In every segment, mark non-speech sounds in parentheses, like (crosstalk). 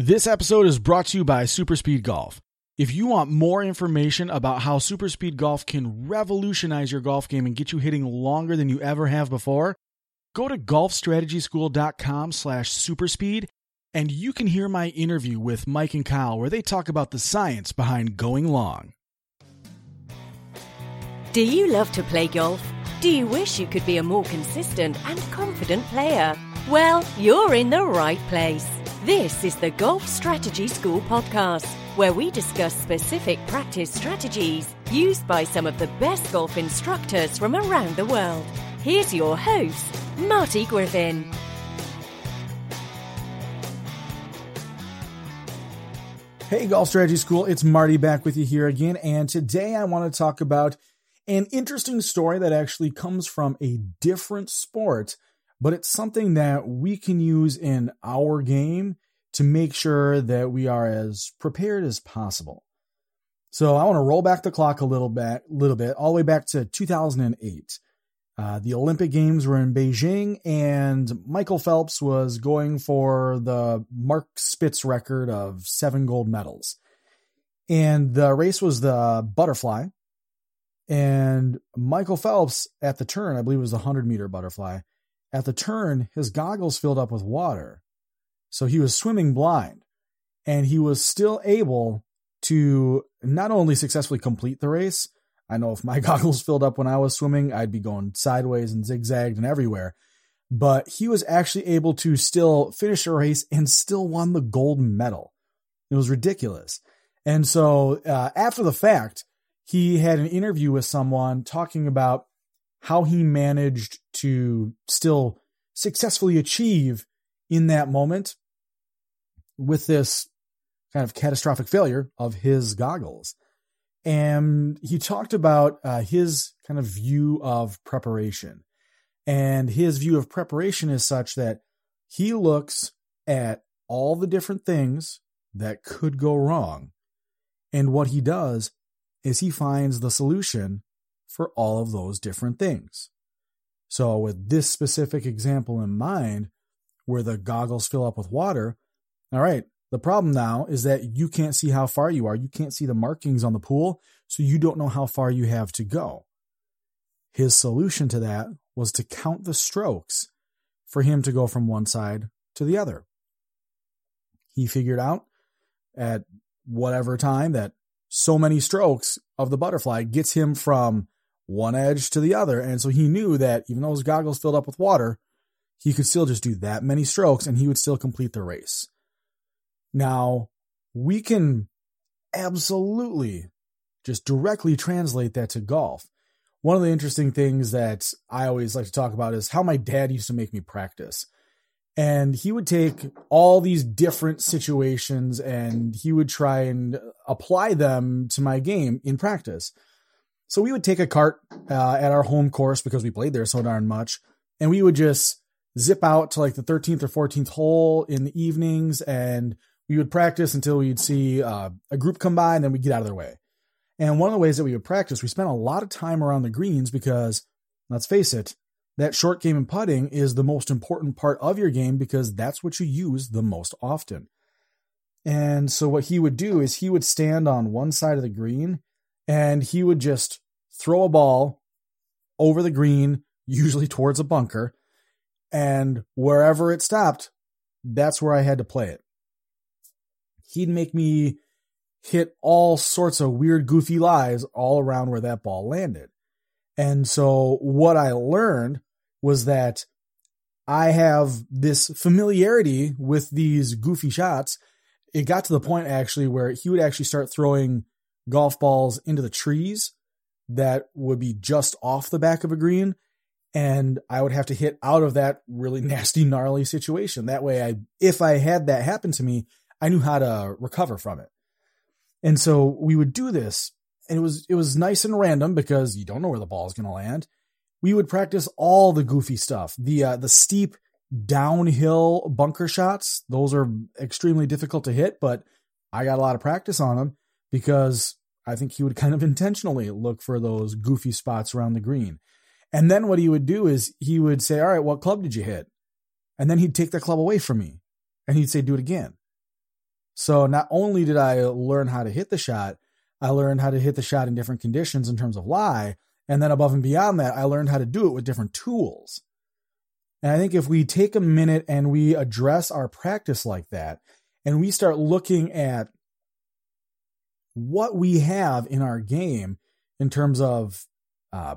This episode is brought to you by Superspeed Golf. If you want more information about how Superspeed Golf can revolutionize your golf game and get you hitting longer than you ever have before, go to golfstrategyschool.com slash superspeed and you can hear my interview with Mike and Kyle where they talk about the science behind going long. Do you love to play golf? Do you wish you could be a more consistent and confident player? Well, you're in the right place. This is the Golf Strategy School podcast, where we discuss specific practice strategies used by some of the best golf instructors from around the world. Here's your host, Marty Griffin. Hey, Golf Strategy School, it's Marty back with you here again, and today I want to talk about an interesting story that actually comes from a different sport, but it's something that we can use in our game to make sure that we are as prepared as possible. So I want to roll back the clock a little bit, a little bit, all the way back to 2008. Uh, the Olympic Games were in Beijing, and Michael Phelps was going for the Mark Spitz record of seven gold medals. And the race was the butterfly, and Michael Phelps at the turn, I believe it was a 100 meter butterfly, at the turn, his goggles filled up with water. So he was swimming blind and he was still able to not only successfully complete the race. I know if my (laughs) goggles filled up when I was swimming, I'd be going sideways and zigzagged and everywhere. But he was actually able to still finish the race and still won the gold medal. It was ridiculous. And so uh, after the fact, he had an interview with someone talking about how he managed to still successfully achieve in that moment with this kind of catastrophic failure of his goggles. And he talked about uh, his kind of view of preparation. And his view of preparation is such that he looks at all the different things that could go wrong. And what he does is he finds the solution for all of those different things. So, with this specific example in mind, where the goggles fill up with water, all right, the problem now is that you can't see how far you are. You can't see the markings on the pool, so you don't know how far you have to go. His solution to that was to count the strokes for him to go from one side to the other. He figured out at whatever time that so many strokes of the butterfly gets him from one edge to the other. And so he knew that even though his goggles filled up with water, he could still just do that many strokes and he would still complete the race. Now, we can absolutely just directly translate that to golf. One of the interesting things that I always like to talk about is how my dad used to make me practice and he would take all these different situations and he would try and apply them to my game in practice. So we would take a cart uh, at our home course because we played there so darn much, and we would just zip out to like the 13th or 14th hole in the evenings, and we would practice until we'd see uh, a group come by, and then we'd get out of their way. And one of the ways that we would practice, we spent a lot of time around the greens because, let's face it, that short game and putting is the most important part of your game because that's what you use the most often. And so what he would do is he would stand on one side of the green and he would just throw a ball over the green, usually towards a bunker, and wherever it stopped, that's where I had to play it. He'd make me hit all sorts of weird, goofy lies all around where that ball landed. And so what I learned was that I have this familiarity with these goofy shots. It got to the point actually where he would actually start throwing golf balls into the trees that would be just off the back of a green. And I would have to hit out of that really (laughs) nasty, gnarly situation. That way, I, if I had that happen to me, I knew how to recover from it. And so we would do this and it was, it was nice and random because you don't know where the ball is going to land. We would practice all the goofy stuff, the, uh, the steep downhill bunker shots. Those are extremely difficult to hit, but I got a lot of practice on them because I think he would kind of (laughs) intentionally look for those goofy spots around the green. And then what he would do is he would say, All right, what club did you hit? And then he'd take the club away from me and he'd say, Do it again. So not only did I learn how to hit the shot, I learned how to hit the shot in different conditions in terms of lie. And then above and beyond that, I learned how to do it with different tools. And I think if we take a minute and we address our practice like that, and we start looking at what we have in our game in terms of uh,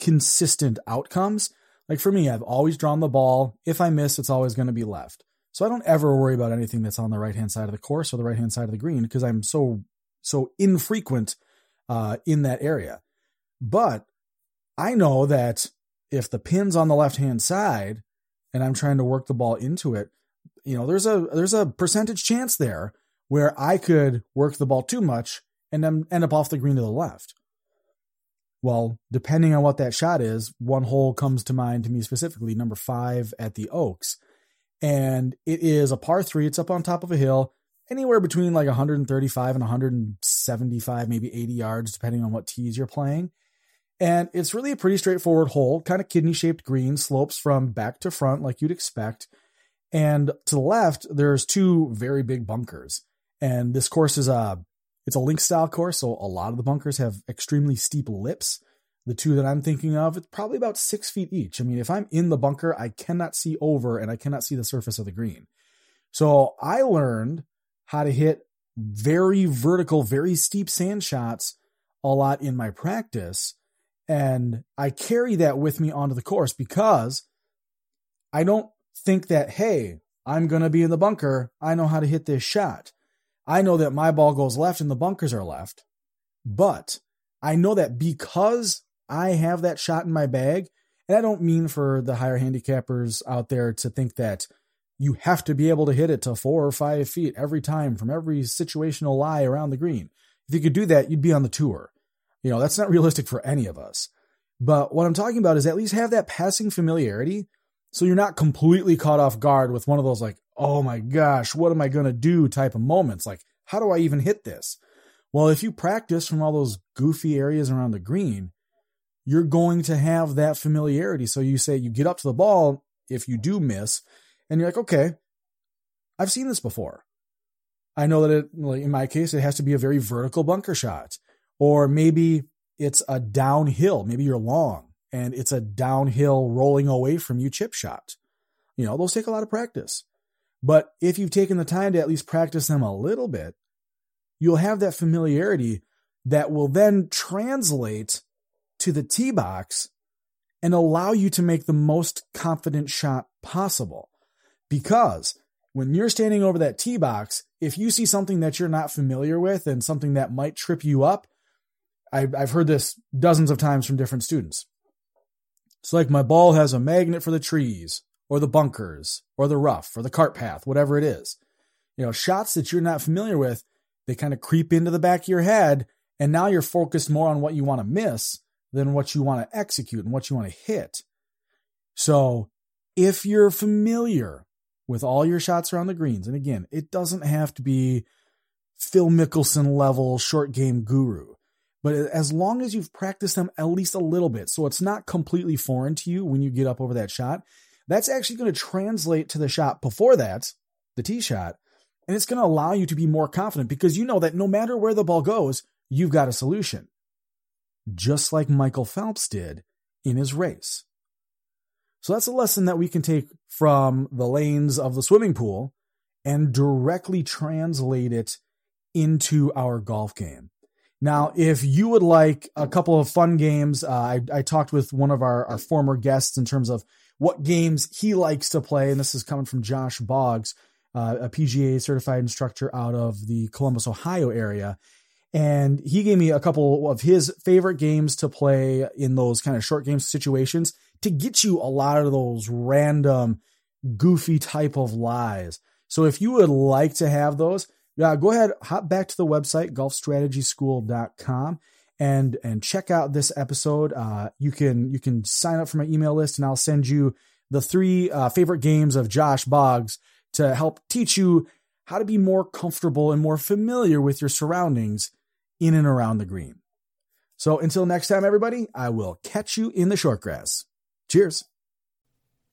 consistent outcomes, like for me, I've always drawn the ball. If I miss, it's always going to be left. So I don't ever worry about anything that's on the right hand side of the course or the right hand side of the green because I'm so so infrequent uh, in that area. But I know that if the pin's on the left hand side and I'm trying to work the ball into it, you know, there's a there's a percentage chance there where I could work the ball too much and then end up off the green to the left. Well, depending on what that shot is, one hole comes to mind to me specifically, number five at the Oaks and it is a par three. It's up on top of a hill, anywhere between like 135 and 175, maybe 80 yards, depending on what tees you're playing. And it's really a pretty straightforward hole, kind of kidney shaped green, slopes from back to front like you'd expect. And to the left, there's two very big bunkers. And this course is a it's a link style course, so a lot of the bunkers have extremely steep lips. The two that I'm thinking of, it's probably about six feet each. I mean, if I'm in the bunker, I cannot see over and I cannot see the surface of the green. So I learned how to hit very vertical, very steep sand shots a lot in my practice. And I carry that with me onto the course because I don't think that, hey, I'm going to be in the bunker. I know how to hit this shot. I know that my ball goes left and the bunkers are left. But I know that because I have that shot in my bag. And I don't mean for the higher handicappers out there to think that you have to be able to hit it to four or five feet every time from every situational lie around the green. If you could do that, you'd be on the tour. You know, that's not (laughs) realistic for any of us. But what I'm talking about is at least have that passing familiarity so you're not completely caught off guard with one of those, like, oh my gosh, what am I going to do type of moments. Like, how do I even hit this? Well, if you practice from all those goofy areas around the green, you're going to have that familiarity. So you say you get up to the ball if you do miss, and you're like, okay, I've seen this before. I know that it, in my case, it has to be a very vertical bunker shot, or maybe it's a downhill. Maybe you're long and it's a downhill rolling away from you chip shot. You know, those take a lot of practice. But if you've taken the time to at least practice them a little bit, you'll have that familiarity that will then translate to the tee box and allow you to make the most confident shot possible. Because when you're standing over that tee box, if you see something that you're not familiar with and something that might trip you up, I've, I've heard this dozens of times from different students. It's like my ball has a magnet for the trees or the bunkers or the rough or the cart path, whatever it is. You know, shots that you're not familiar with, they kind of creep into the back of your head. And now you're focused more on what you want to miss than what you want to execute and what you want to hit. So if you're familiar with all your shots around the greens, and again, it doesn't have to be Phil Mickelson level short game guru, but as long as you've practiced them at least a little bit, so it's not completely foreign to you when you get up over that shot, that's actually going to translate to the shot before that, the tee shot, and it's going to allow you to be more confident because you know that no matter where the ball goes, you've got a solution just like Michael Phelps did in his race. So that's a lesson that we can take from the lanes of the swimming pool and directly translate it into our golf game. Now, if you would like a couple of fun games, uh, I, I, talked with one of our, our former guests in terms of what games he likes to play. And this is coming from Josh Boggs, uh, a PGA certified instructor out of the Columbus, Ohio area. And he gave me a couple of his favorite games to play in those kind of short game situations to get you a lot of those random, goofy type of lies. So if you would like to have those, uh, go ahead, hop back to the website, golfstrategyschool.com and, and check out this episode. Uh, you can, you can sign up for my email list and I'll send you the three uh, favorite games of Josh Boggs to help teach you how to be more comfortable and more familiar with your surroundings in and around the green. So until next time, everybody, I will catch you in the short grass. Cheers.